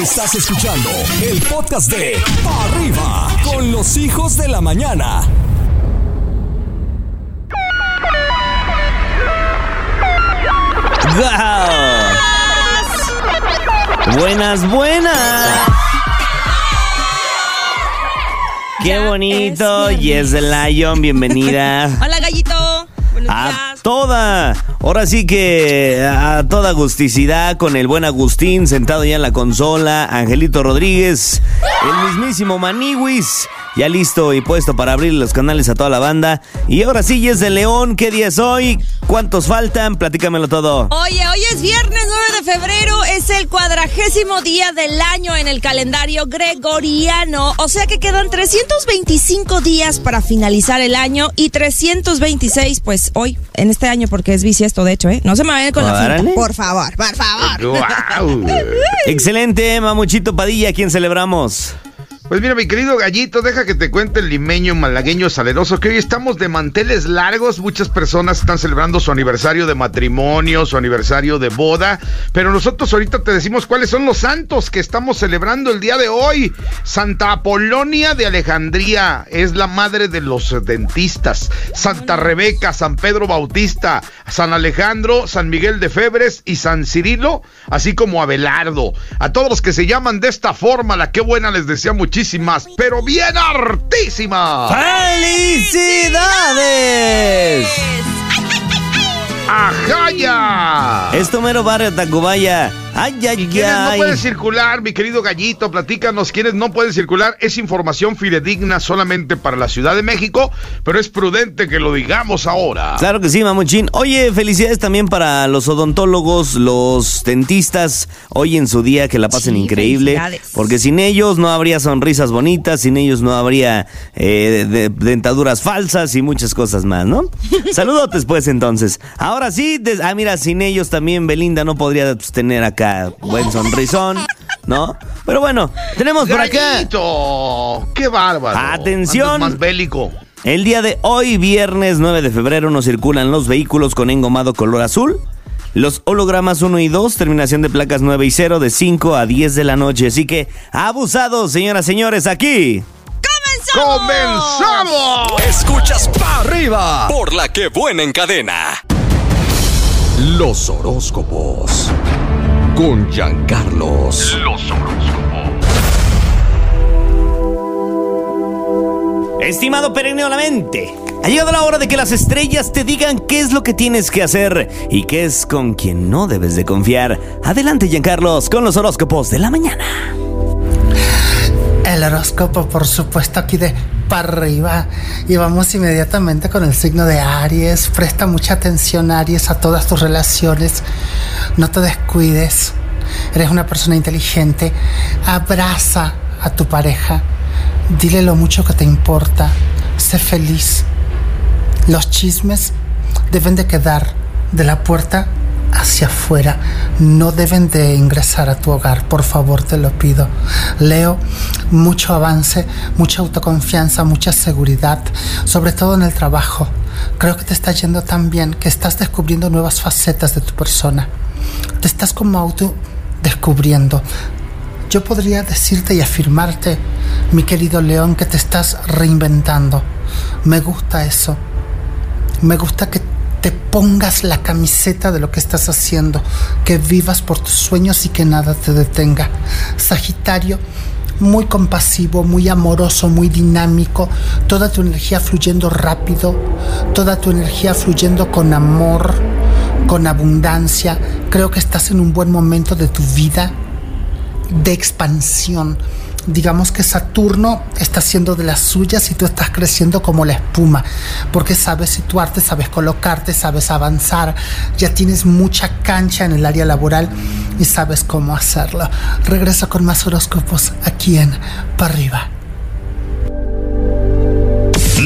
Estás escuchando el podcast de Pa' Arriba con los hijos de la mañana. ¡Guau! Buenas, buenas. Qué Ya bonito. es Yes, the Lion, bienvenida. Hola, gallito. Buenos A días. toda, ahora sí que a toda gusticidad con el buen Agustín sentado ya en la consola, Angelito Rodríguez, el mismísimo Maniwis, ya listo y puesto para abrir los canales a toda la banda. Y ahora sí, Yes de León, ¿qué día es hoy? ¿Cuántos faltan? Platícamelo todo. Oye, hoy es viernes 9 de febrero, es el cuadragésimo día del año en el calendario gregoriano, o sea que quedan 325 días para finalizar el año y 326 pues hoy, en este año porque es bisiesto de hecho, ¿eh? No se me vayan con la finta, por favor, por favor. Excelente, Mamuchito Padilla, ¿a quién celebramos? Pues mira, mi querido gallito, deja que te cuente el limeño malagueño saleroso, que hoy estamos de manteles largos. Muchas personas están celebrando su aniversario de matrimonio, su aniversario de boda. Pero nosotros ahorita te decimos cuáles son los santos que estamos celebrando el día de hoy. Santa Apolonia de Alejandría es la madre de los dentistas. Santa Rebeca, San Pedro Bautista, San Alejandro, San Miguel de Febres y San Cirilo, así como Abelardo. A todos los que se llaman de esta forma, la que buena les decía muchísimas, pero bien hartísimas. ¡Felicidades! ¡Ajaya! Esto mero barrio Tacubaya. Ay, ay, ¿Quiénes no ay. pueden circular, mi querido gallito? Platícanos quiénes no pueden circular. Es información fidedigna solamente para la Ciudad de México, pero es prudente que lo digamos ahora. Claro que sí, mamuchín. Oye, felicidades también para los odontólogos, los dentistas. Hoy en su día que la pasen Sí, increíble. Porque sin ellos no habría sonrisas bonitas, sin ellos no habría eh, de- dentaduras falsas y muchas cosas más, ¿no? Saludotes pues entonces. Ahora sí, des- ah mira, sin ellos también Belinda no podría pues, tener acá buen sonrisón, ¿no? Pero bueno, tenemos por acá... ¡Qué bárbaro! Atención. Andas más bélico. El día de hoy, viernes 9 de febrero, no circulan los vehículos con engomado color azul. Los hologramas 1 y 2, terminación de placas 9 y 0 de 5 a 10 de la noche. Así que, abusados, señoras, señores, aquí. ¡Comenzamos! Escuchas Pa' Arriba por la que buena en cadena. Los horóscopos. Con Giancarlos. Los Estimado perenneo la mente, ha llegado la hora de que las estrellas te digan qué es lo que tienes que hacer y qué es con quien no debes de confiar. Adelante, Giancarlos, con los horóscopos de la mañana. El horóscopo, por supuesto, aquí de para arriba. Y vamos inmediatamente con el signo de Aries. Presta mucha atención, Aries, a todas tus relaciones. No te descuides. Eres una persona inteligente. Abraza a tu pareja. Dile lo mucho que te importa. Sé feliz. Los chismes deben de quedar de la puerta hacia afuera. No deben de ingresar a tu hogar. Por favor, te lo pido. Leo, mucho avance, mucha autoconfianza, mucha seguridad, sobre todo en el trabajo. Creo que te está yendo tan bien que estás descubriendo nuevas facetas de tu persona. Te estás como auto descubriendo. Yo podría decirte y afirmarte, mi querido León, que te estás reinventando. Me gusta eso. Me gusta que te pongas la camiseta de lo que estás haciendo, que vivas por tus sueños y que nada te detenga. Sagitario, muy compasivo, muy amoroso, muy dinámico, toda tu energía fluyendo rápido, toda tu energía fluyendo con amor, con abundancia. Creo que estás en un buen momento de tu vida de expansión. Digamos que Saturno está haciendo de las suyas y tú estás creciendo como la espuma, porque sabes situarte, sabes colocarte, sabes avanzar, ya tienes mucha cancha en el área laboral y sabes cómo hacerlo. Regresa con más horóscopos aquí en Para arriba.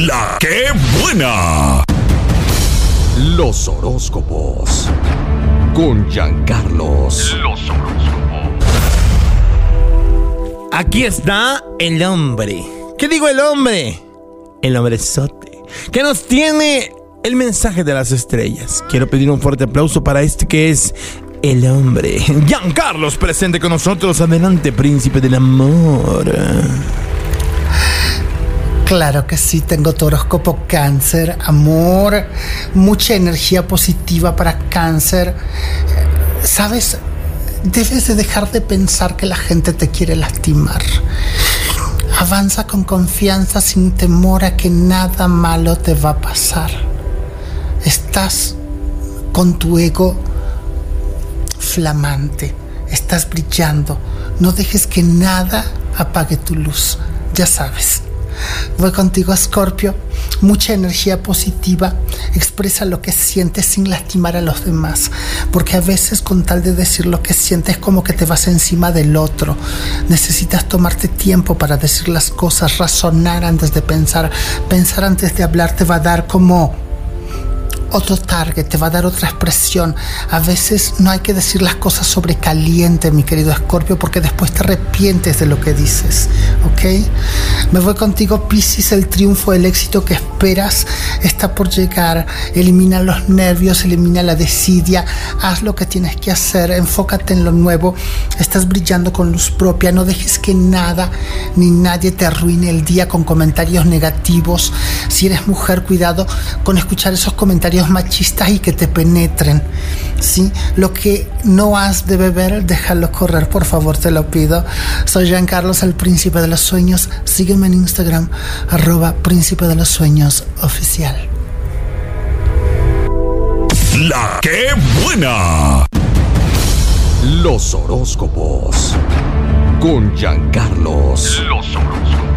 La que buena. Los horóscopos. Con Giancarlos. Los Aquí está el hombre. ¿Qué digo el hombre? El hombrezote. Que nos tiene el mensaje de las estrellas. Quiero pedir un fuerte aplauso para este que es el hombre. Giancarlos presente con nosotros. Adelante, príncipe del amor. Claro que sí, tengo tu cáncer, amor, mucha energía positiva para cáncer. Sabes, debes de dejar de pensar que la gente te quiere lastimar. Avanza con confianza sin temor a que nada malo te va a pasar. Estás con tu ego flamante, estás brillando. No dejes que nada apague tu luz. Ya sabes. Voy contigo, Scorpio. Mucha energía positiva. Expresa lo que sientes sin lastimar a los demás. Porque a veces con tal de decir lo que sientes como que te vas encima del otro. Necesitas tomarte tiempo para decir las cosas, razonar antes de pensar. Pensar antes de hablar te va a dar como otro target, te va a dar otra expresión. A veces no hay que decir las cosas sobre caliente, mi querido Escorpio, porque después te arrepientes de lo que dices, ¿ok? Me voy contigo, Piscis, el triunfo, el éxito que esperas está por llegar. Elimina los nervios, elimina la desidia, haz lo que tienes que hacer, enfócate en lo nuevo, estás brillando con luz propia, no dejes que nada ni nadie te arruine el día con comentarios negativos. Si eres mujer, cuidado con escuchar esos comentarios machistas y que te penetren. ¿sí? Lo que no has de beber, déjalo correr, por favor, te lo pido. Soy Jean Carlos, el príncipe de los sueños. Sígueme en Instagram, arroba príncipe de los sueños oficial. La que buena. Los horóscopos. Con Giancarlos. Los horóscopos.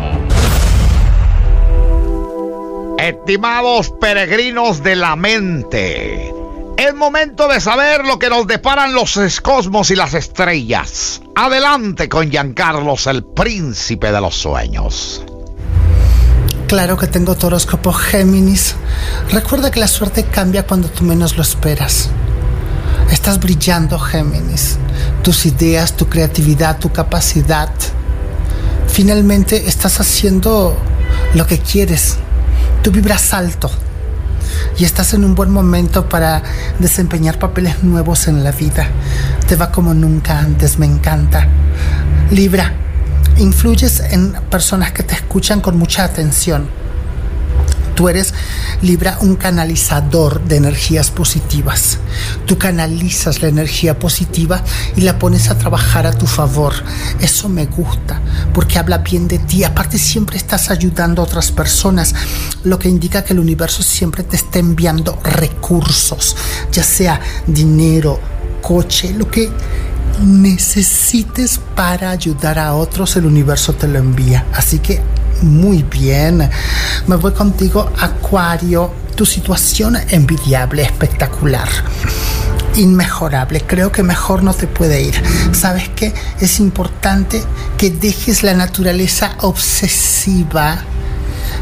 Estimados peregrinos de la mente, es momento de saber lo que nos deparan los cosmos y las estrellas. Adelante con Giancarlos, el príncipe de los sueños. Claro que tengo tu horóscopo Géminis. Recuerda que la suerte cambia cuando tú menos lo esperas. Estás brillando, Géminis. Tus ideas, tu creatividad, tu capacidad. Finalmente estás haciendo lo que quieres tú vibras alto y estás en un buen momento para desempeñar papeles nuevos en la vida. Te va como nunca antes, me encanta. Libra, influyes en personas que te escuchan con mucha atención Tú eres Libra un canalizador de energías positivas. Tú canalizas la energía positiva y la pones a trabajar a tu favor. Eso me gusta porque habla bien de ti. Aparte siempre estás ayudando a otras personas, lo que indica que el universo siempre te está enviando recursos, ya sea dinero, coche, lo que necesites para ayudar a otros, el universo te lo envía. Así que muy bien. Me voy contigo, Acuario. Tu situación envidiable, espectacular inmejorable. Creo que mejor no te puede ir. ¿Sabes qué? Es importante que dejes la naturaleza obsesiva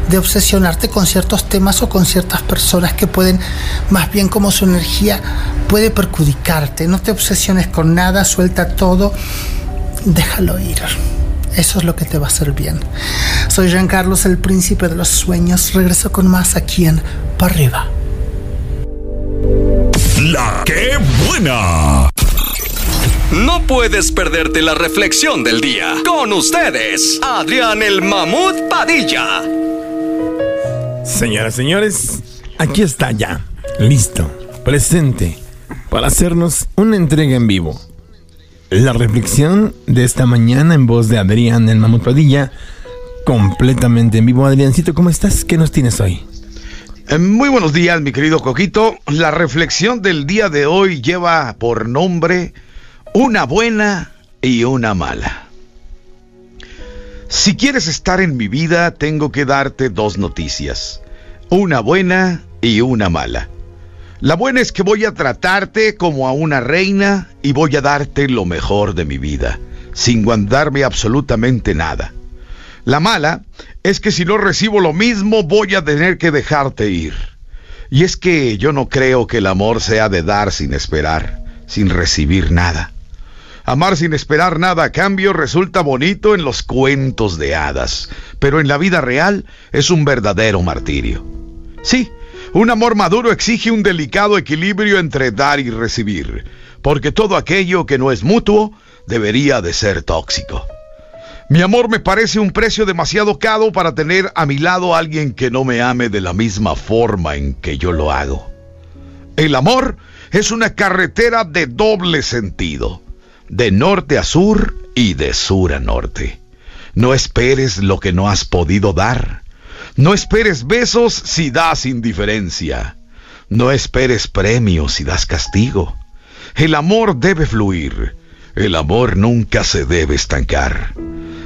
de obsesionarte con ciertos temas o con ciertas personas que pueden, más bien como su energía, puede perjudicarte. No te obsesiones con nada, suelta todo, déjalo ir. Eso es lo que te va a hacer bien. Soy Jean Carlos, el príncipe de los sueños. Regreso con más aquí en Para arriba. La que buena. No puedes perderte la reflexión del día. Con ustedes, Adrián el Mamut Padilla. Señoras, señores, aquí está ya, listo, presente, para hacernos una entrega en vivo la reflexión de esta mañana en voz de Adrián el Mamut Padilla, completamente en vivo. Adriancito, ¿cómo estás? ¿Qué nos tienes hoy? Eh, muy buenos días, mi querido Coquito. La reflexión del día de hoy lleva por nombre una buena y una mala. Si quieres estar en mi vida, tengo que darte dos noticias, una buena y una mala. La buena es que voy a tratarte como a una reina y voy a darte lo mejor de mi vida, sin guardarme absolutamente nada. La mala es que si no recibo lo mismo voy a tener que dejarte ir. Y es que yo no creo que el amor sea de dar sin esperar, sin recibir nada. Amar sin esperar nada a cambio resulta bonito en los cuentos de hadas, pero en la vida real es un verdadero martirio. Sí, un amor maduro exige un delicado equilibrio entre dar y recibir, porque todo aquello que no es mutuo debería de ser tóxico. Mi amor me parece un precio demasiado caro para tener a mi lado a alguien que no me ame de la misma forma en que yo lo hago. El amor es una carretera de doble sentido, de norte a sur y de sur a norte. No esperes lo que no has podido dar. No esperes besos si das indiferencia. No esperes premios si das castigo. El amor debe fluir. El amor nunca se debe estancar.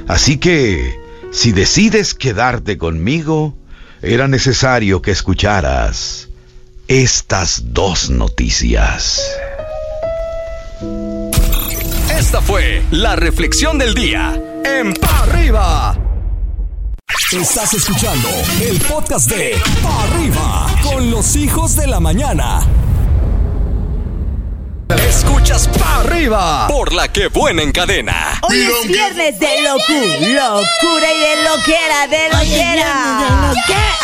Así que, si decides quedarte conmigo, era necesario que escucharas estas dos noticias. Esta fue la reflexión del día en Pa' Arriba. Estás escuchando el podcast de Arriba con los hijos de la mañana. Escuchas Pa' Arriba por la que buena en cadena. Hoy es viernes de locura, locura y de loquera, de loquera.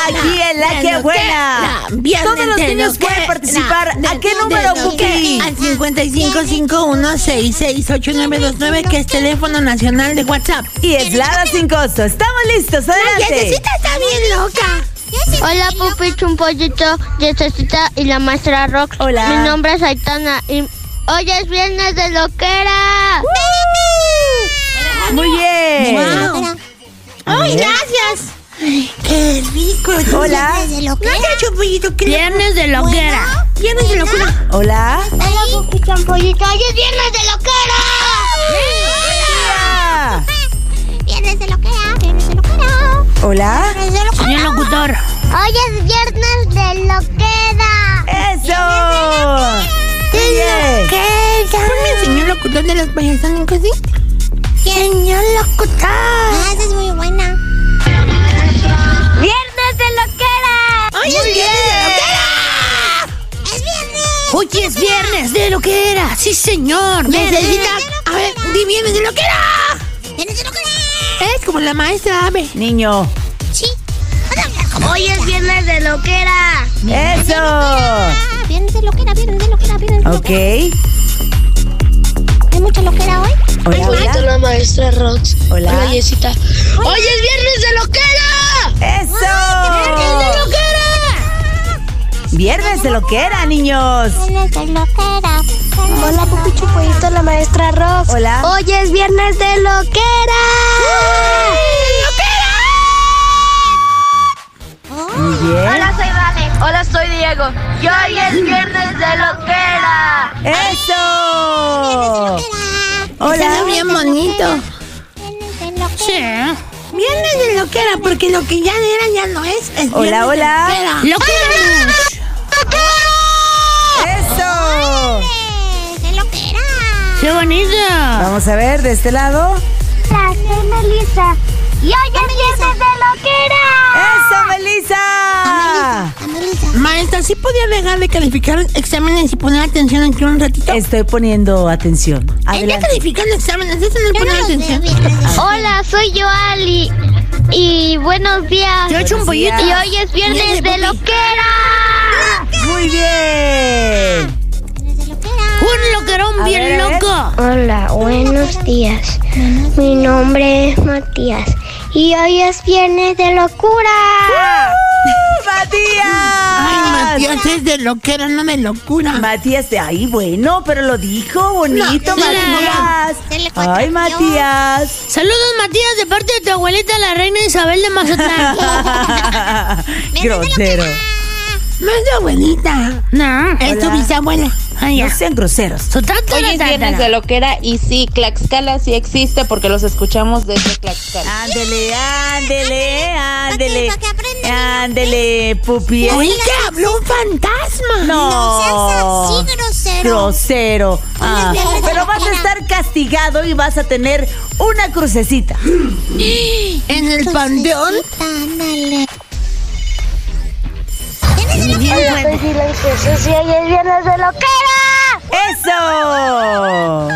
Aquí en la que buena. Todos los niños pueden participar. ¿A qué número, Pupi? Al 5551668929, que es teléfono nacional de WhatsApp. Y es Lada sin costo. Estamos listos, adelante. Yesecita está bien loca. Hola, Pupi Chumpollito, Yesecita y la maestra Rox. Hola. Mi nombre es Aitana y hoy es viernes de loquera. Muy bien. Wow. ¡Ay, gracias! Ay, ¡Qué rico! Hola. Viernes de loquera. No, Chumpollito, ¿qué Viernes de loquera. Viernes de locura. Hola. Hola, Pupi Chumpollito, hoy es viernes de loquera. Hola. Viernes de loquera, viernes de loquera. Hola. De loquera. Señor locutor. Hoy es viernes de loquera. Eso. Muy bien. ¿Qué? Ponme señor locutor de los payasánicos, ¿sí? Señor locutor. Ah, esa es muy buena. Viernes de loquera. ¡Hoy es viernes de loquera! Es viernes. Hoy es viernes de loquera. Sí, señor. Necesita... A ver, di viernes de loquera. Como la maestra Ave. Niño. Sí. Hoy es viernes de loquera. Eso. Ah, viernes de loquera, viernes de loquera, viernes de Ok. loquera. ¿Hay mucha loquera hoy? Hola, hola. la maestra Rox. Hola. Yesita. Hoy es viernes de loquera. Eso. Viernes de loquera, niños. Viernes de loquera. Hola, Pupi Chupollito, la maestra Rox. Hola. Hoy es viernes de loquera. Bien. Hola, soy Vale. Hola, soy Diego. Y hoy es viernes de loquera. Eso. Hola. bien bonito. Viernes de loquera. Sí. Viernes de loquera, porque lo que ya era ya no es. es Hola, hola. Loquera. ¡Loquera! ¡Qué bonito! Vamos a ver de este lado. Hola, soy Melissa. Y hoy es viernes de loquera. Eso, Melissa. Melissa. Maestra, ¿sí podía dejar de calificar exámenes y poner atención aquí un ratito? Estoy poniendo atención. Ella calificando exámenes, eso no le pone atención. Hola, soy Joali. Y buenos días. Yo he hecho un pollito. Y hoy es viernes de Pupi. loquera. Muy bien. Un loquerón A bien ver, loco. Hola, buenos días. Mi nombre es Matías. Y hoy es viernes de locura. Matías. Ay, Matías es de loquera, no de locura. Matías, de ahí, bueno, pero lo dijo bonito, No, Matías. Ay, Matías. Saludos, Matías, de parte de tu abuelita, la reina Isabel de Mazatlán. Grosero. no es tu abuelita. No, es tu Hola. Bisabuela. Ay, No ya. sean groseros. Su tata, Hoy es tata. viernes de loquera y sí, Tlaxcala sí existe porque los escuchamos desde Tlaxcala. Ándele, ándele, ándele. Ándele, pupi. Oye, que habló un fantasma. No. grosero. Grosero. Ah, de pero vas a estar castigado y vas a tener una crucecita. En el panteón. Ándale. Bien bueno. silencioso. Y hoy es viernes de loquera. ¡Eso!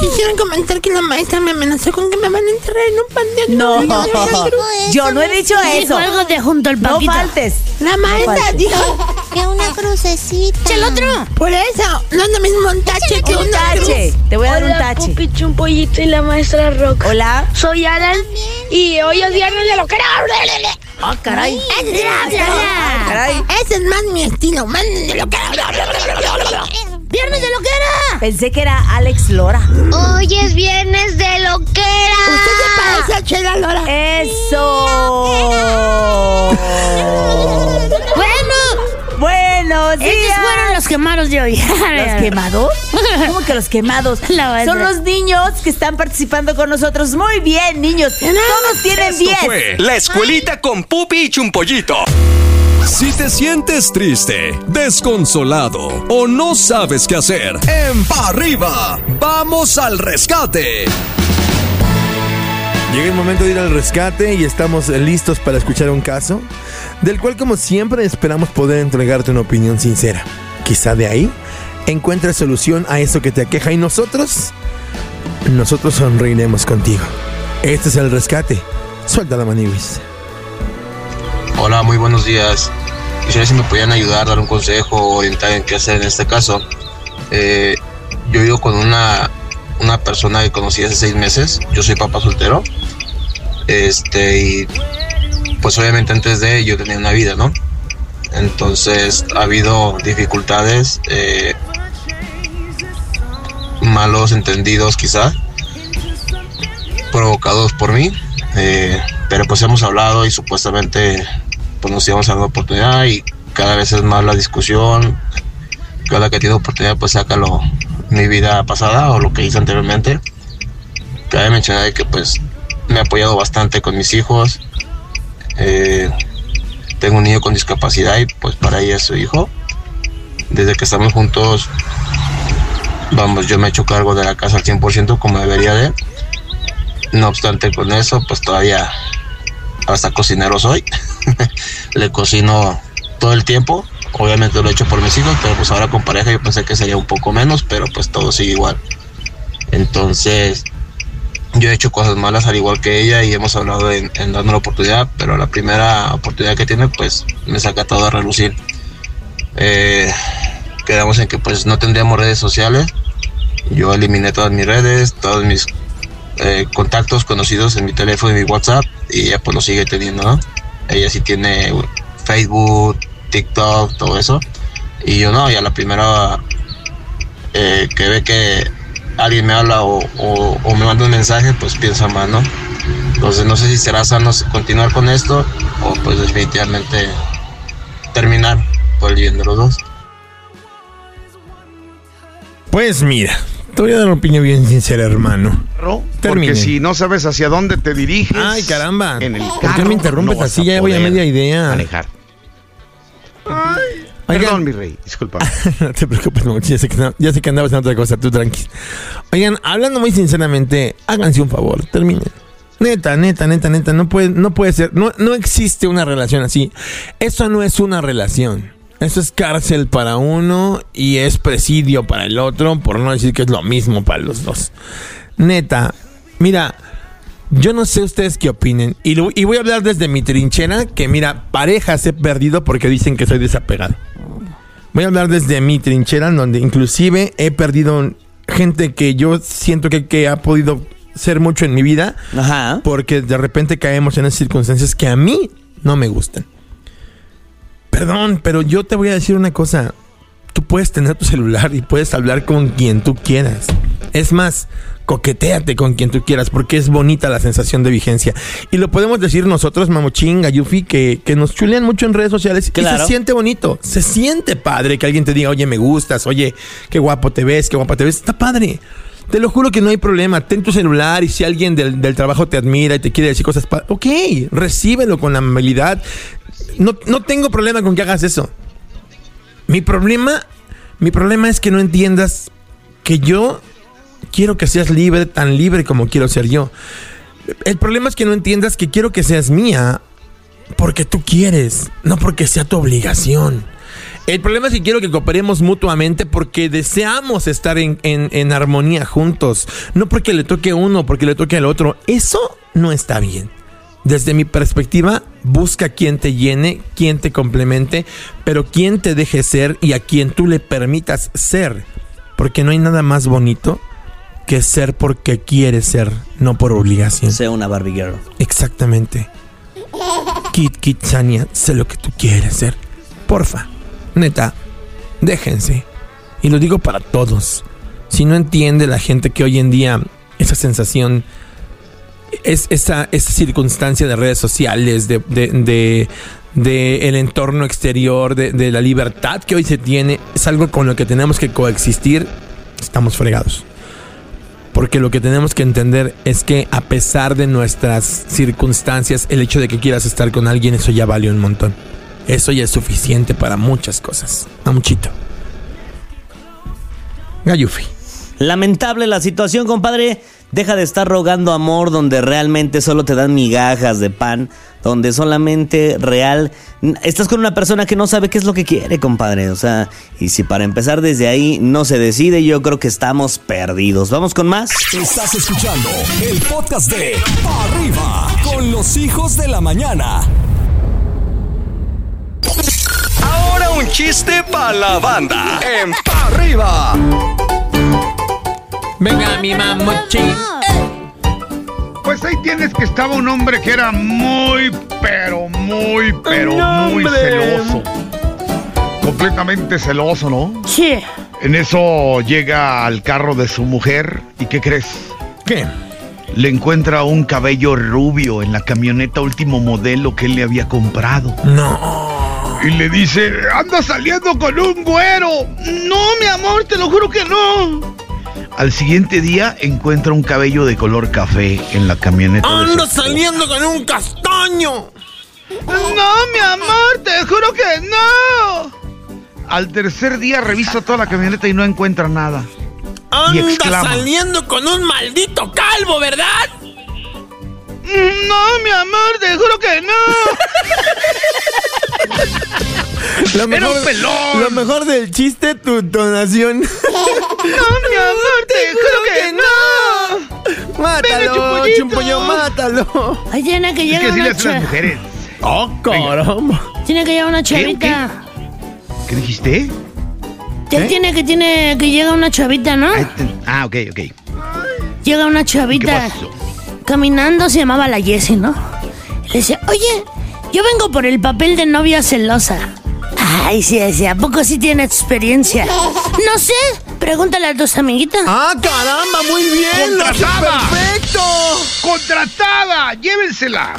Quisiera comentar que la maestra me amenazó con que me van a enterrar en un panteón. No, yo no he dicho Dijo eso. algo de junto al No papito. faltes. La maestra faltes. dijo Que una crucecita. el otro! Por eso, no es lo mismo un tache que Un tache. Te voy a dar un tache. Pupi Chumpollito y la maestra Rock. Hola. Soy Alan y hoy es viernes de lo Ah, caray. Es bla, bla, bla. Caray. Ese es más mi estilo. Más de lo que ¡Viernes de lo que era! Pensé que era Alex Lora. Hoy es viernes de lo que era. Usted se parece a Chela Lora. Eso. Bueno, Buenos días. ellos fueron los quemados de hoy. ¿Los quemados? ¿Cómo que los quemados? La. Son los niños que están participando con nosotros. Muy bien, niños. Todos tienen Esto 10. fue La Escuelita con Pupi y Chumpollito. Si te sientes triste, desconsolado o no sabes qué hacer, en Pa' arriba, vamos al rescate. Llega el momento de ir al rescate y estamos listos para escuchar un caso del cual como siempre esperamos poder entregarte una opinión sincera. Quizá de ahí encuentres solución a eso que te aqueja y nosotros, nosotros sonreiremos contigo. Este es el rescate. Suelta la maniwis. Hola, muy buenos días. Quisiera si me podían ayudar, dar un consejo orientar en qué hacer en este caso. Eh, yo vivo con una, una persona que conocí hace seis meses. Yo soy papá soltero. Este, y pues obviamente antes de yo tenía una vida, ¿no? Entonces ha habido dificultades, eh, malos entendidos quizá, provocados por mí. eh, pero pues hemos hablado y supuestamente pues nos íbamos a dar una oportunidad y cada vez es más la discusión. Cada que tiene oportunidad pues saca lo, mi vida pasada o lo que hice anteriormente. Cabe mencionar de que pues me ha apoyado bastante con mis hijos. Eh, tengo un niño con discapacidad y pues para ella es su hijo. Desde que estamos juntos, vamos, yo me he hecho cargo de la casa al 100% como debería de. No obstante con eso, pues todavía hasta cocinero soy. Le cocino todo el tiempo. Obviamente lo he hecho por mis hijos, pero pues ahora con pareja yo pensé que sería un poco menos, pero pues todo sigue igual. Entonces, yo he hecho cosas malas al igual que ella y hemos hablado en, en la oportunidad, pero la primera oportunidad que tiene, pues me saca todo a relucir. Eh, quedamos en que pues no tendríamos redes sociales. Yo eliminé todas mis redes, todos mis eh, contactos conocidos en mi teléfono y mi WhatsApp y ella pues lo sigue teniendo, ¿no? Ella sí tiene Facebook, TikTok, todo eso. Y yo no, y a la primera eh, que ve que alguien me habla o, o- o me manda un mensaje, pues piensa más, ¿no? Entonces no sé si será sano continuar con esto o pues definitivamente terminar por el bien de los dos. Pues mira, te voy a dar una opinión bien sincera, hermano. Porque Termine. si no sabes hacia dónde te diriges. Ay, caramba. En el ¿Por qué carro me interrumpes no así? Ya voy a media idea. Manejar. Perdón, mi rey, disculpa. no te preocupes, Mamuchi, ya sé, que, no- ya sé que andabas en otra cosa, tú tranqui. Oigan, hablando muy sinceramente, háganse un favor, terminen. Neta, neta, neta, neta, no puede, no puede ser, no, no existe una relación así. Eso no es una relación. Eso es cárcel para uno y es presidio para el otro, por no decir que es lo mismo para los dos. Neta, mira, yo no sé ustedes qué opinen. Y, lo- y voy a hablar desde mi trinchera, que mira, parejas he perdido porque dicen que soy desapegado. Voy a hablar desde mi trinchera, donde inclusive he perdido gente que yo siento que, que ha podido ser mucho en mi vida. Porque de repente caemos en esas circunstancias que a mí no me gustan. Perdón, pero yo te voy a decir una cosa. Tú puedes tener tu celular y puedes hablar con quien tú quieras. Es más, coqueteate con quien tú quieras porque es bonita la sensación de vigencia. Y lo podemos decir nosotros, Mamochín, Gayufi, que, que nos chulean mucho en redes sociales y Claro. se siente bonito. Se siente padre que alguien te diga, oye, me gustas, oye, qué guapo te ves, qué guapa te ves. Está padre. Te lo juro que no hay problema. Ten tu celular y si alguien del, del trabajo te admira y te quiere decir cosas, ok, recíbelo con amabilidad. No, no tengo problema con que hagas eso. Mi problema, mi problema es que no entiendas que yo quiero que seas libre, tan libre como quiero ser yo. El problema es que no entiendas que quiero que seas mía porque tú quieres, no porque sea tu obligación. El problema es que quiero que cooperemos mutuamente porque deseamos estar en, en- armonía juntos, no porque le toque a uno, porque le toque al otro. Eso no está bien. desde mi perspectiva, busca quien te llene, quien te complemente, pero quien te deje ser y a quien tú le permitas ser. Porque no hay nada más bonito que ser porque quieres ser, no por obligación. Sea una Barbie Girl. Exactamente. Kit, Kit, Sania, sé lo que tú quieres ser. Porfa, neta, déjense. Y lo digo para todos. Si no entiende la gente que hoy en día esa sensación, es esa, esa circunstancia de redes sociales, de, de, de- de el entorno exterior, de, de la libertad que hoy se tiene, es algo con lo que tenemos que coexistir, estamos fregados. Porque lo que tenemos que entender es que a pesar de nuestras circunstancias, el hecho de que quieras estar con alguien, eso ya vale un montón. Eso ya es suficiente para muchas cosas. A muchito. Gayufi. Lamentable la situación, compadre. Deja de estar rogando amor donde realmente solo te dan migajas de pan, donde solamente real estás con una persona que no sabe qué es lo que quiere, compadre. O sea, y si para empezar desde ahí no se decide, yo creo que estamos perdidos. Vamos con más. Estás escuchando el podcast de Pa' Arriba con los hijos de la mañana. Ahora un chiste para la banda. En Pa' arriba. Venga, mi mamuchín. Pues ahí tienes que estaba un hombre que era muy, pero muy, pero muy celoso. Completamente celoso, ¿no? Sí. En eso llega al carro de su mujer y ¿qué crees? ¿Qué? Le encuentra un cabello rubio en la camioneta último modelo que él le había comprado. No. Y le dice, anda saliendo con un güero. No, mi amor, te lo juro que no. Al siguiente día encuentra un cabello de color café en la camioneta. de Ando esposa. saliendo con un castaño. No, mi amor, te juro que no. Al tercer día revisa toda la camioneta y no encuentra nada. Anda saliendo con un maldito calvo, ¿verdad? No, mi amor, te juro que no. Lo Era mejor, un pelón. Lo mejor del chiste, tu donación. No, mi amor, te juro que no. Mátalo, chumpollo, mátalo. Ahí tiene que Es llegar que así una le hacen las cha- mujeres. Oh, caramba. Tiene que llegar una chavita. ¿Qué dijiste? Ya tiene que tiene que llega una chavita, ¿no? Ah, ok, ok. Llega una chavita ¿Qué pasó? caminando, se llamaba la Jessie, ¿no? Le dice, oye, yo vengo por el papel de novia celosa. Ay, sí, sí, ¿a poco sí tiene experiencia? No sé, pregúntale a tus amiguitas. Ah, caramba, muy bien. ¡Contratada! Perfecto. ¡Contratada! ¡Llévensela!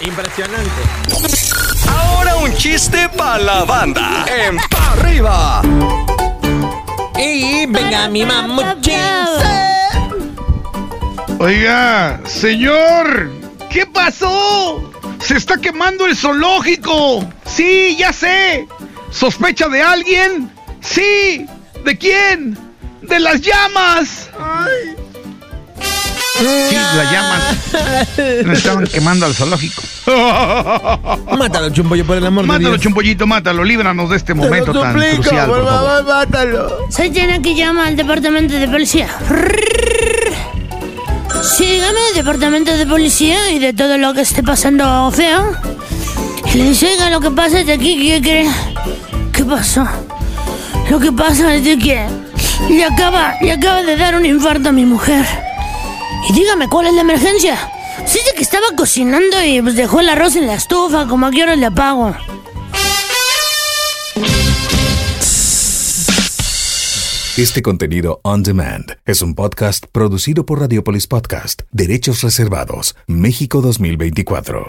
Impresionante. Ahora un chiste para la banda. En Pa' arriba. Y venga, mi mamuchín. Oiga, señor, ¿qué pasó? Se está quemando el zoológico. Sí, ya sé. ¿Sospecha de alguien? Sí. ¿De quién? De las llamas. Sí, las llamas. Me estaban quemando al zoológico. Mátalo, chumpollo, por el amor de Mátalo, Dios. chumpollito, mátalo. Líbranos de este momento Te lo tan crucial, por favor. mátalo. Se tiene que llamar al departamento de policía. Sí, dígame, departamento de policía y de todo lo que esté pasando feo. Y le dice, oiga, lo que pasa es de aquí, ¿qué cree? ¿Qué pasó? Lo que pasa es de que le acaba, le acaba de dar un infarto a mi mujer. Y dígame, ¿cuál es la emergencia? Sí, de que estaba cocinando y pues dejó el arroz en la estufa, como a qué hora le apago. Este contenido on demand es un podcast producido por Radiopolis Podcast, Derechos Reservados, México 2024.